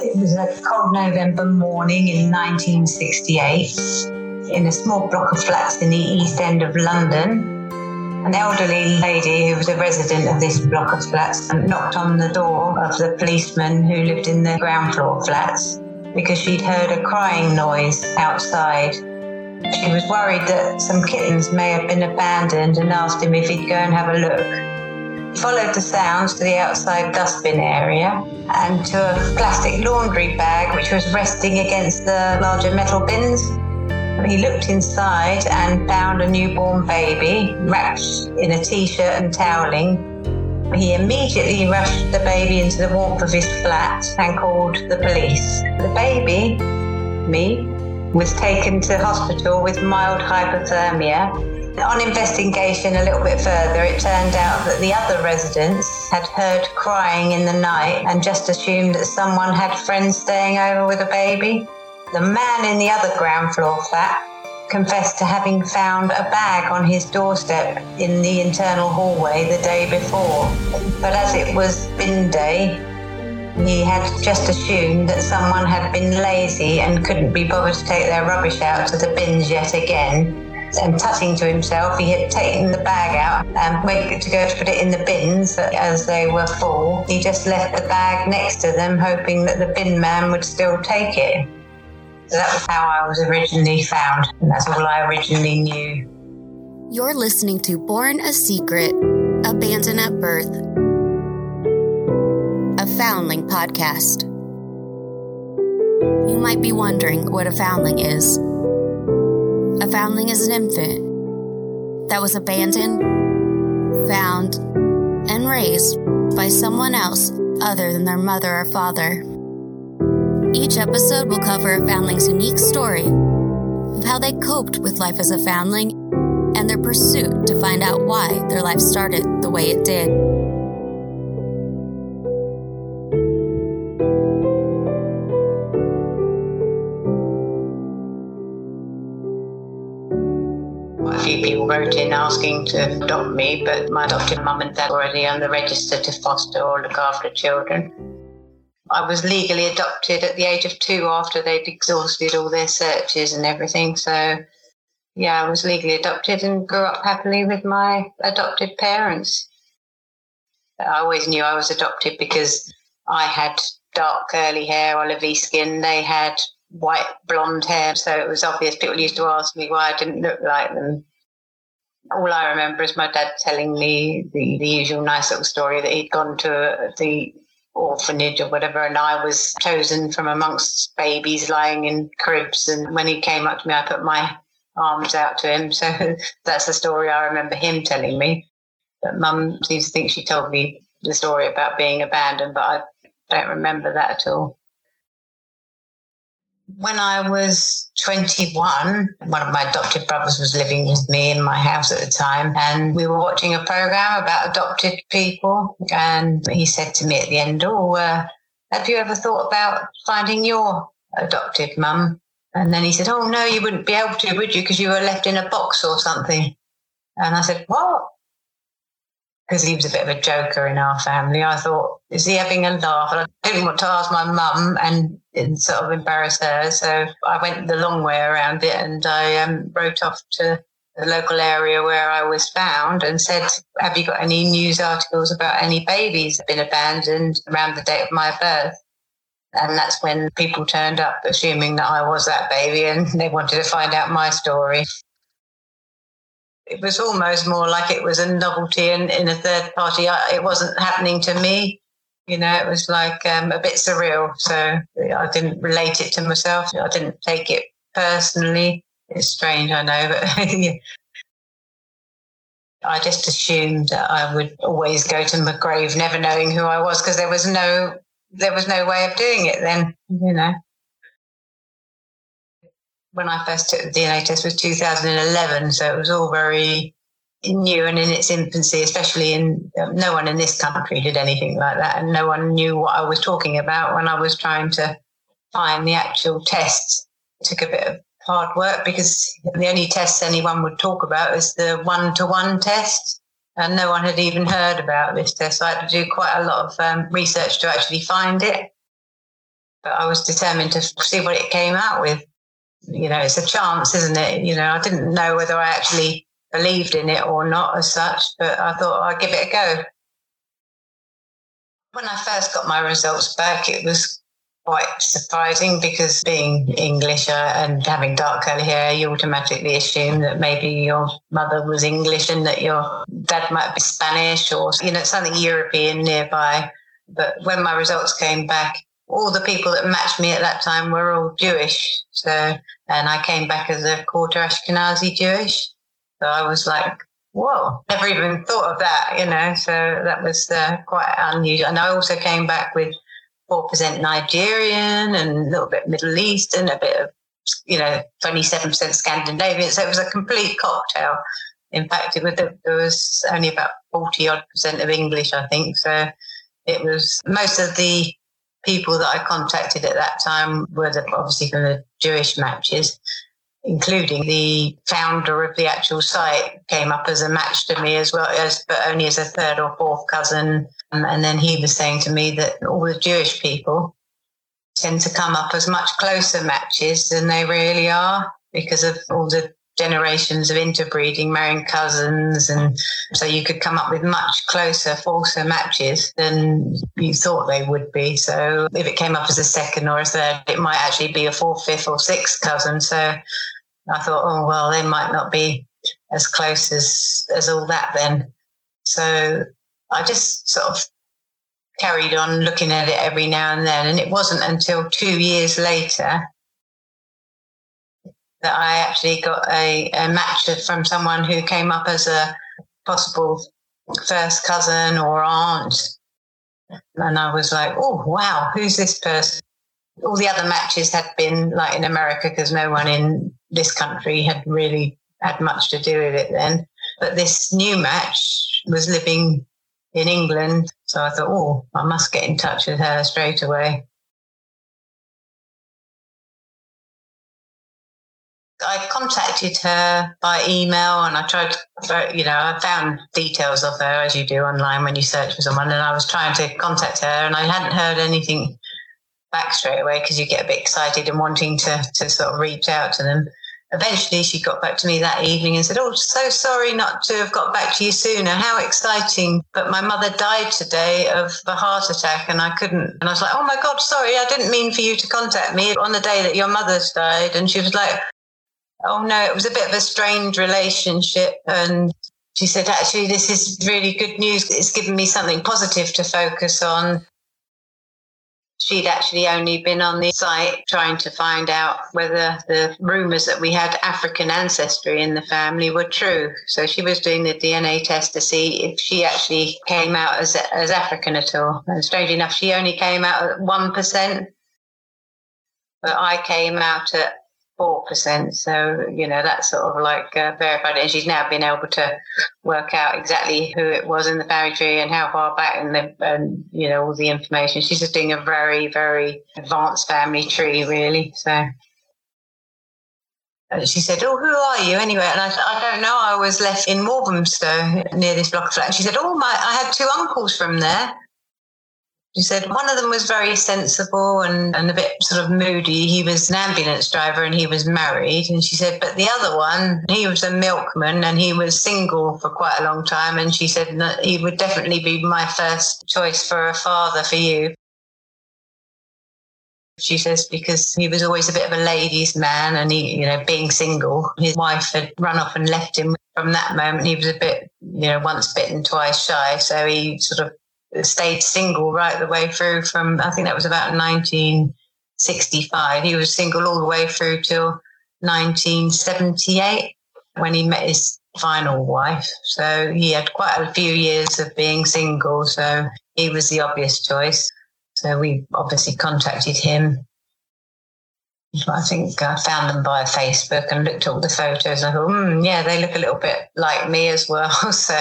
It was a cold November morning in 1968 in a small block of flats in the east end of London. An elderly lady who was a resident of this block of flats knocked on the door of the policeman who lived in the ground floor flats because she'd heard a crying noise outside. She was worried that some kittens may have been abandoned and asked him if he'd go and have a look. Followed the sounds to the outside dustbin area and to a plastic laundry bag which was resting against the larger metal bins. He looked inside and found a newborn baby wrapped in a t shirt and toweling. He immediately rushed the baby into the warmth of his flat and called the police. The baby, me, was taken to hospital with mild hypothermia. On investigation a little bit further, it turned out that the other residents had heard crying in the night and just assumed that someone had friends staying over with a baby. The man in the other ground floor flat confessed to having found a bag on his doorstep in the internal hallway the day before. But as it was bin day, he had just assumed that someone had been lazy and couldn't be bothered to take their rubbish out to the bins yet again. And tutting to himself, he had taken the bag out and went to go to put it in the bins, as they were full, he just left the bag next to them, hoping that the bin man would still take it. So that was how I was originally found, and that's all I originally knew. You're listening to Born a Secret, Abandoned at Birth, a Foundling podcast. You might be wondering what a foundling is. A foundling is an infant that was abandoned, found, and raised by someone else other than their mother or father. Each episode will cover a foundling's unique story of how they coped with life as a foundling and their pursuit to find out why their life started the way it did. Wrote in asking to adopt me, but my adopted mum and dad were already on the register to foster or look after children. I was legally adopted at the age of two after they'd exhausted all their searches and everything. So, yeah, I was legally adopted and grew up happily with my adopted parents. I always knew I was adopted because I had dark curly hair, olivey skin. They had white blonde hair. So it was obvious people used to ask me why I didn't look like them. All I remember is my dad telling me the, the usual nice little story that he'd gone to the orphanage or whatever, and I was chosen from amongst babies lying in cribs. And when he came up to me, I put my arms out to him. So that's the story I remember him telling me. But mum seems to think she told me the story about being abandoned, but I don't remember that at all. When I was 21, one of my adopted brothers was living with me in my house at the time, and we were watching a program about adopted people. And he said to me at the end, Oh, uh, have you ever thought about finding your adopted mum? And then he said, Oh, no, you wouldn't be able to, would you? Because you were left in a box or something. And I said, What? Because he was a bit of a joker in our family. I thought, is he having a laugh? And I didn't want to ask my mum and, and, sort of embarrass her. So I went the long way around it and I um, wrote off to the local area where I was found and said, Have you got any news articles about any babies that have been abandoned around the date of my birth? And that's when people turned up, assuming that I was that baby, and they wanted to find out my story it was almost more like it was a novelty in, in a third party. I, it wasn't happening to me. You know, it was like um, a bit surreal. So I didn't relate it to myself. I didn't take it personally. It's strange, I know, but I just assumed that I would always go to my grave, never knowing who I was, because there was no there was no way of doing it then. You know when I first took the DNA test was 2011, so it was all very new and in its infancy, especially in um, no one in this country did anything like that, and no one knew what I was talking about when I was trying to find the actual test. It took a bit of hard work because the only tests anyone would talk about is the one to one test. And no one had even heard about this test. So I had to do quite a lot of um, research to actually find it. But I was determined to see what it came out with. You know, it's a chance, isn't it? You know, I didn't know whether I actually believed in it or not as such, but I thought I'd give it a go. When I first got my results back, it was quite surprising because being English uh, and having dark curly hair, you automatically assume that maybe your mother was English and that your dad might be Spanish or, you know, something European nearby. But when my results came back, all the people that matched me at that time were all Jewish. So, and I came back as a quarter Ashkenazi Jewish. So I was like, whoa, never even thought of that, you know. So that was uh, quite unusual. And I also came back with 4% Nigerian and a little bit Middle Eastern, a bit of, you know, 27% Scandinavian. So it was a complete cocktail. In fact, it was, there was only about 40 odd percent of English, I think. So it was most of the people that I contacted at that time were the, obviously from the Jewish matches including the founder of the actual site, came up as a match to me as well as, but only as a third or fourth cousin. Um, and then he was saying to me that all the Jewish people tend to come up as much closer matches than they really are because of all the generations of interbreeding, marrying cousins, and so you could come up with much closer, falser matches than you thought they would be. So if it came up as a second or a third, it might actually be a fourth, fifth, or sixth cousin. So I thought, oh well, they might not be as close as as all that then. So I just sort of carried on looking at it every now and then, and it wasn't until two years later that I actually got a, a match from someone who came up as a possible first cousin or aunt. And I was like, oh, wow, who's this person? All the other matches had been like in America because no one in this country had really had much to do with it then. But this new match was living in England. So I thought, oh, I must get in touch with her straight away. I contacted her by email and I tried, to, you know, I found details of her as you do online when you search for someone. And I was trying to contact her and I hadn't heard anything back straight away because you get a bit excited and wanting to, to sort of reach out to them eventually she got back to me that evening and said, Oh, so sorry not to have got back to you sooner. How exciting. But my mother died today of a heart attack and I couldn't. And I was like, Oh my God, sorry. I didn't mean for you to contact me on the day that your mother's died. And she was like, Oh no, it was a bit of a strained relationship. And she said, Actually, this is really good news. It's given me something positive to focus on she'd actually only been on the site trying to find out whether the rumors that we had African ancestry in the family were true. So she was doing the DNA test to see if she actually came out as, as African at all. And strange enough, she only came out at 1%. But I came out at four percent. So you know that's sort of like uh, verified, and she's now been able to work out exactly who it was in the family tree and how far back, and the and you know all the information. She's just doing a very very advanced family tree, really. So. she said, "Oh, who are you anyway?" And I said, "I don't know. I was left in Walthamstow near this block of flats." She said, "Oh, my! I had two uncles from there." She said one of them was very sensible and, and a bit sort of moody. He was an ambulance driver and he was married. And she said, but the other one, he was a milkman and he was single for quite a long time. And she said that he would definitely be my first choice for a father for you. She says because he was always a bit of a ladies' man and he, you know, being single, his wife had run off and left him. From that moment, he was a bit, you know, once bitten, twice shy. So he sort of stayed single right the way through from, I think that was about 1965. He was single all the way through till 1978 when he met his final wife. So he had quite a few years of being single. So he was the obvious choice. So we obviously contacted him I think I found them via Facebook and looked at all the photos. I thought, mm, yeah, they look a little bit like me as well. So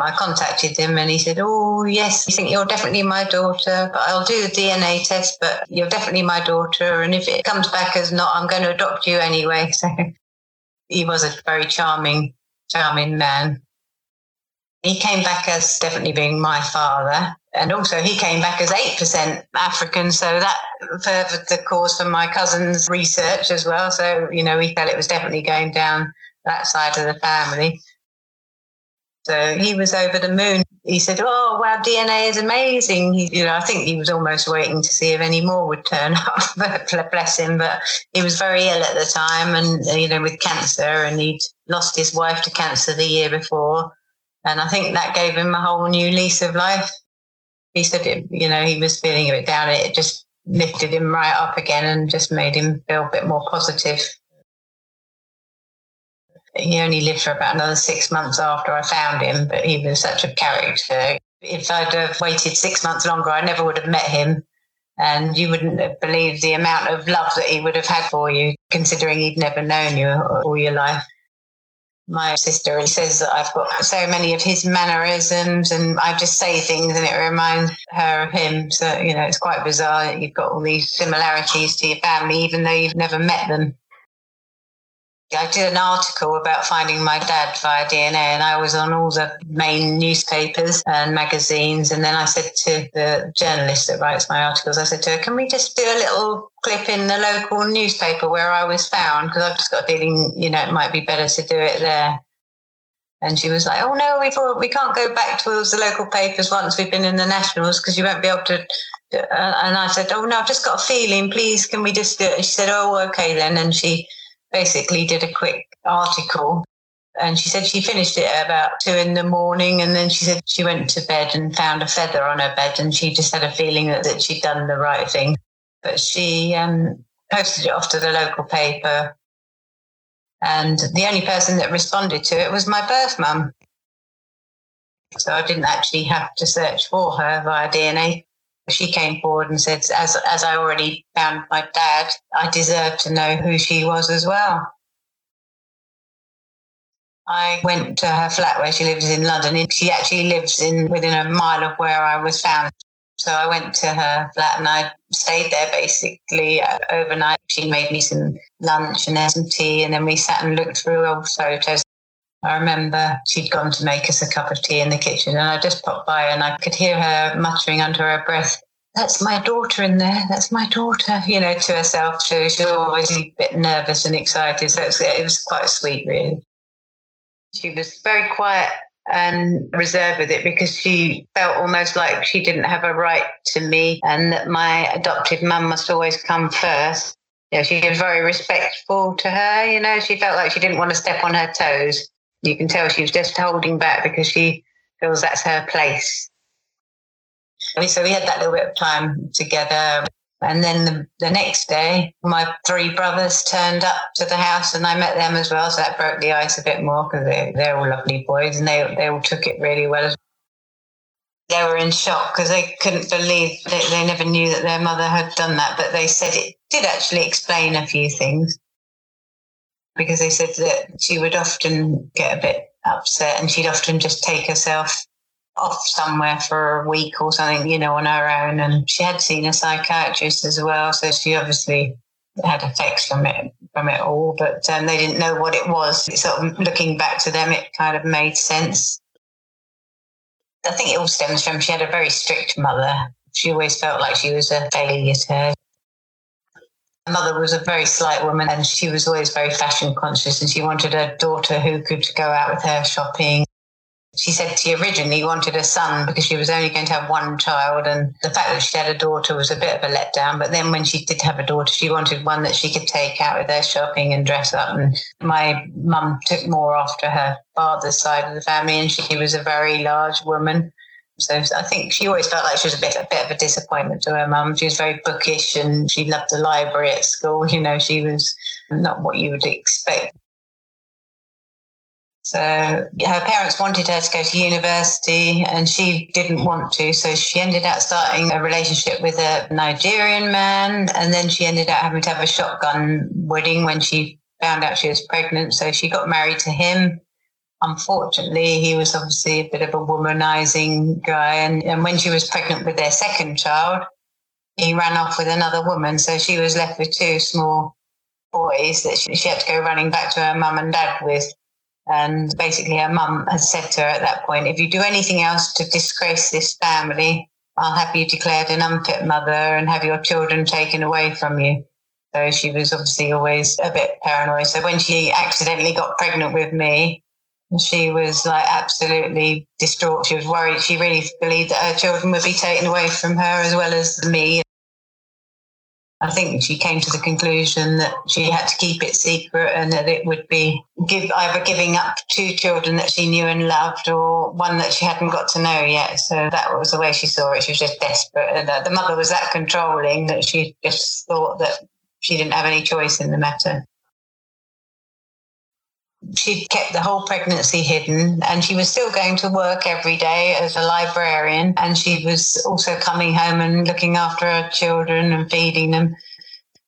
I contacted him and he said, oh, yes, I think you're definitely my daughter, but I'll do the DNA test, but you're definitely my daughter. And if it comes back as not, I'm going to adopt you anyway. So he was a very charming, charming man. He came back as definitely being my father And also, he came back as 8% African. So that furthered the cause for my cousin's research as well. So, you know, we felt it was definitely going down that side of the family. So he was over the moon. He said, "Oh, wow, DNA is amazing." He, you know, I think he was almost waiting to see if any more would turn up. But bless him, but he was very ill at the time, and you know, with cancer, and he'd lost his wife to cancer the year before, and I think that gave him a whole new lease of life. He said, it, you know, he was feeling a bit down. It just lifted him right up again and just made him feel a bit more positive he only lived for about another six months after I found him, but he was such a character. If I'd have waited six months longer, I never would have met him. And you wouldn't have believed the amount of love that he would have had for you, considering he'd never known you all your life. My sister says that I've got so many of his mannerisms and I just say things and it reminds her of him. So, you know, it's quite bizarre. that You've got all these similarities to your family, even though you've never met them. I did an article about finding my dad via DNA, and I was on all the main newspapers and magazines. And then I said to the journalist that writes my articles, I said to her, "Can we just do a little clip in the local newspaper where I was found? Because I've just got a feeling, you know, it might be better to do it there." And she was like, "Oh no, we we can't go back towards the local papers once we've been in the nationals because you won't be able to." Uh, and I said, "Oh no, I've just got a feeling. Please, can we just do it?" And she said, "Oh, okay then." And she basically did a quick article and she said she finished it at about two in the morning and then she said she went to bed and found a feather on her bed and she just had a feeling that, that she'd done the right thing. But she um, posted it off to the local paper and the only person that responded to it was my birth mum. So i didn't actually have to search for her via dna she came forward and said, as, as I already found my dad, I deserve to know who she was as well. I went to her flat where she lives in London. And She actually lives in within a mile of where I was found. So I went to her flat and I stayed there basically uh, overnight. She made me some lunch and then some tea, and then we sat and looked through old photos. I remember she'd gone to make us a cup of tea in the kitchen, and I just popped by and I could hear her muttering under her breath, That's my daughter in there. That's my daughter, you know, to herself. She, she was always a bit nervous and excited. So it was, it was quite sweet, really. She was very quiet and reserved with it because she felt almost like she didn't have a right to me and that my adopted mum must always come first. Know, she was very respectful to her, you know, she felt like she didn't want to step on her toes you can tell she was just holding back because she feels that's her place. And So we had that little bit of time together. And then the, the next day, my three brothers turned up to the house and I met them as well. So that broke the ice a bit more because they, they're all lovely boys and they, they all took it really well. They were in shock because they couldn't believe they, they never knew that their mother had done that. But they said it did actually explain a few things because they said that she would often get a bit upset and she'd often just take herself off somewhere for a week or something, you know, on her own. And she had seen a psychiatrist as well, so she obviously had effects from it from it all. But um, they didn't know what it was. Sort of looking back to them, it kind of made sense. I think it all stems from she had a very strict mother. She always felt like she was a failure to her. Mother was a very slight woman and she was always very fashion conscious and she wanted a daughter who could go out with her shopping. She said she originally wanted a son because she was only going to have one child and the fact that she had a daughter was a bit of a letdown. But then when she did have a daughter, she wanted one that she could take out with her shopping and dress up. And my mum took more after her father's side of the family and she was a very large woman. So I think she always felt like she was a bit a bit of a disappointment to her mum. She was very bookish and she loved the library at school. You know, she was not what you would expect. So her parents wanted her to go to university and she didn't want to. So she ended up starting a relationship with a Nigerian man. And then she ended up having to have a shotgun wedding when she found out she was pregnant. So she got married to him unfortunately, he was obviously a bit of a womanizing guy. And, and when she was pregnant with their second child, he ran off with another woman. So she was left with two small boys that she, she had to go running back to her mum and dad with. And basically, her mum had said to her at that point, if you do anything else to disgrace this family, I'll have you declared an unfit mother and have your children taken away from you. So she was obviously always a bit paranoid. So when she accidentally got pregnant with me, she was like absolutely distraught. She was worried. She really believed that her children would be taken away from her as well as me. I think she came to the conclusion that she had to keep it secret and that it would be give, either giving up two children that she knew and loved or one that she hadn't got to know yet. So that was the way she saw it. She was just desperate. And uh, the mother was that controlling that she just thought that she didn't have any choice in the matter she'd kept the whole pregnancy hidden and she was still going to work every day as a librarian. And she was also coming home and looking after her children and feeding them.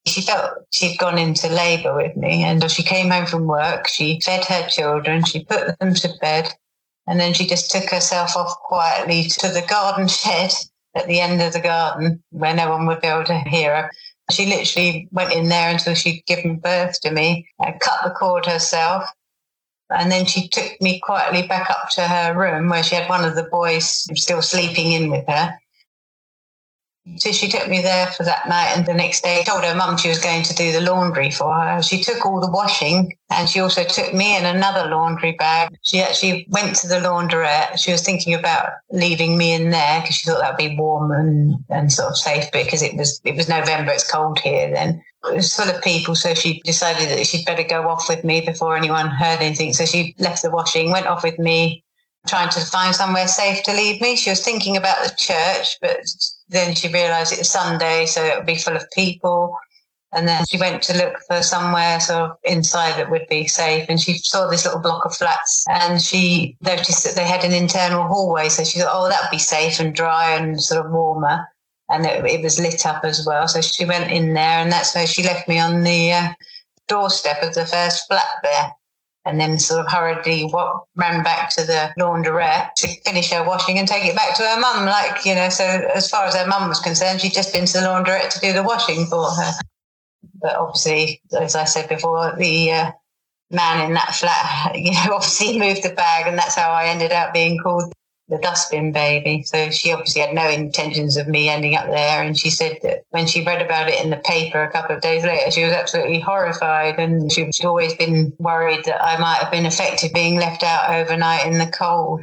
She felt she'd gone into labor with me and as she came home from work she fed her children she put them to bed and then she just took herself off quietly to the garden shed at the end of the garden where no one would be able to hear her. She literally went in there until she'd given birth to me and cut the cord herself and then she took me quietly back up to her room where she had one of the boys still sleeping in with her. So she took me there for that night, and the next day told her mum she was going to do the laundry for her. She took all the washing, and she also took me in another laundry bag. She actually went to the laundrette. She was thinking about leaving me in there because she thought that would be warm and, and sort of safe because it was it was November. It's cold here then. It was full of people, so she decided that she'd better go off with me before anyone heard anything. So she left the washing, went off with me, trying to find somewhere safe to leave me. She was thinking about the church, but then she realised it was Sunday, so it would be full of people. And then she went to look for somewhere sort of inside that would be safe. And she saw this little block of flats and she noticed that they had an internal hallway. So she thought, oh, that would be safe and dry and sort of warmer. And it, it, was lit up as well. So she went in there and that's where she left me on the uh, doorstep of the first flat there and then sort of hurriedly what, ran back to the laundrette to finish her washing and take it back to her mum. Like, you know, so as far as her mum was concerned, she'd just been to the laundrette to do the washing for her. But obviously, as I said before, the uh, man in that flat, you know, obviously moved the bag, and that's how I ended up being called the dustbin baby. So she obviously had no intentions of me ending up there. And she said that when she read about it in the paper a couple of days later, she was absolutely horrified. And she'd always been worried that I might have been affected being left out overnight in the cold.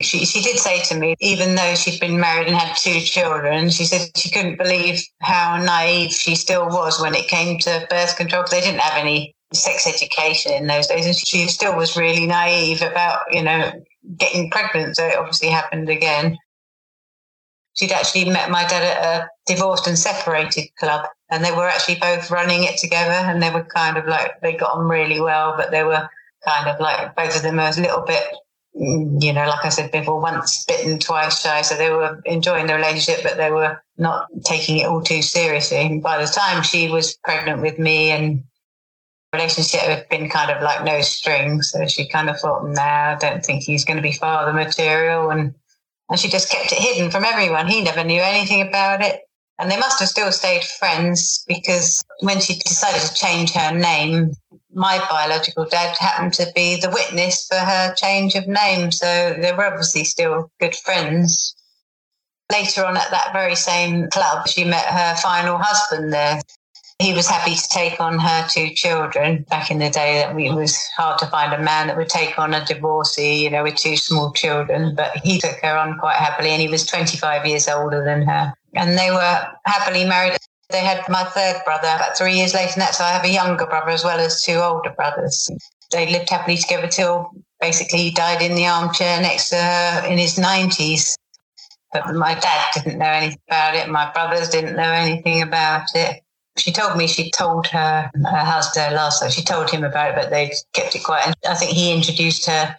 She, she did say to me, even though she'd been married and had two children, she said she couldn't believe how naive she still was when it came to birth control they didn't have any sex education in those days. And she still was really naive about, you know, getting pregnant. So it obviously happened again. She'd actually met my dad at a divorced and separated club, and they were actually both running it together. And they were kind of like, they got on really well, but they were kind of like, both of them were a little bit, mm, you know, like I said before, once bitten, twice shy. So they were enjoying the relationship, but they were not taking it all too seriously. And by the time she was pregnant with me and relationship had been kind of like no strings. So she kind of thought, nah, I don't think he's going to be father material. And, and she just kept it hidden from everyone. He never knew anything about it. And they must have still stayed friends because when she decided to change her name, my biological dad happened to be the witness for her change of name. So they were obviously still good friends. Later on at that very same club, she met her final husband there he was happy to take on her two children. Back in the day, that it was hard to find a man that would take on a divorcee, you know, with two small children. But he took her on quite happily, and he was 25 years older than her. And they were happily married. They had my third brother about three years later, and that's so I have a younger brother as well as two older brothers. They lived happily together till basically he died in the armchair next to her in his 90s. But my dad didn't know anything about it. My brothers didn't know anything about it she told me she told her her husband last night. She told him about it, but they kept it quiet. And I think he introduced her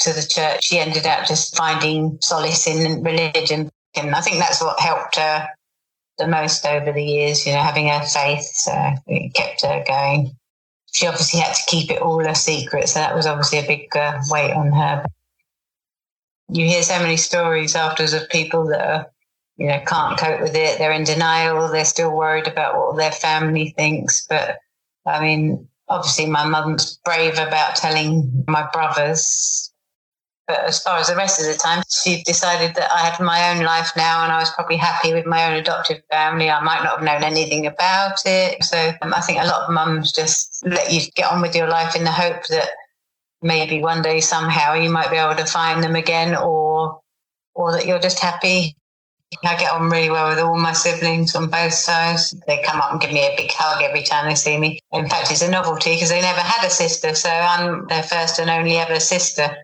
to the church. She ended up just finding solace in religion, and I think that's what helped her the most over the years. You know, having her faith, so it kept her going. She obviously had to keep it all a secret, so that was obviously a big uh, weight on her. You hear so many stories afterwards of people that are you know, can't cope with it. They're in denial. They're still worried about what their family thinks. But I mean, obviously, my mum's brave about telling my brothers. But as far as the rest of the time, she decided that I had my own life now and I was probably happy with my own adoptive family. I might not have known anything about it. So um, I think a lot of mums just let you get on with your life in the hope that maybe one day somehow you might be able to find them again or or that you're just happy I get on really well with all my siblings on both sides. They come up and give me a big hug every time they see me. In fact, it's a novelty because they never had a sister, so I'm their first and only ever sister.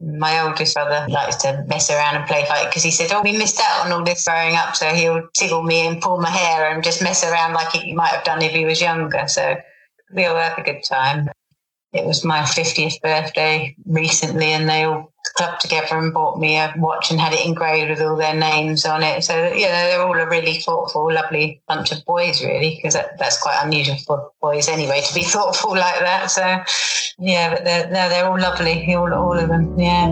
My oldest brother likes to mess around and play fight because he said, Oh, we missed out on all this growing up. So he'll tickle me and pull my hair and just mess around like he might have done if he was younger. So we all have a good time it was my 50th birthday recently and they all clubbed together and bought me a watch and had it engraved with all their names on it. So, you know, they're all a really thoughtful, lovely bunch of boys, really, because that, that's quite unusual for boys anyway to be thoughtful like that. So, yeah, but they're, they're, they're all lovely, all, all of them. Yeah.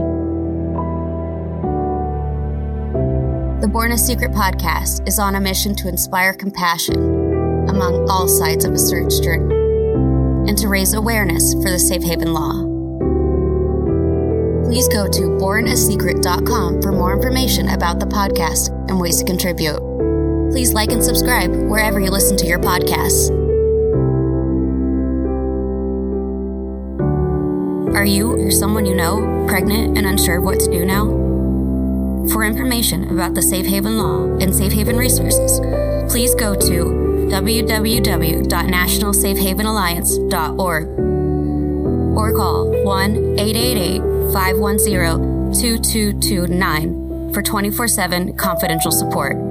The Born a Secret podcast is on a mission to inspire compassion among all sides of a search journey and to raise awareness for the Safe Haven Law. Please go to bornasecret.com for more information about the podcast and ways to contribute. Please like and subscribe wherever you listen to your podcasts. Are you or someone you know pregnant and unsure of what to do now? For information about the Safe Haven Law and Safe Haven resources, please go to www.nationalsafehavenalliance.org or call 1 888 510 2229 for 24 7 confidential support.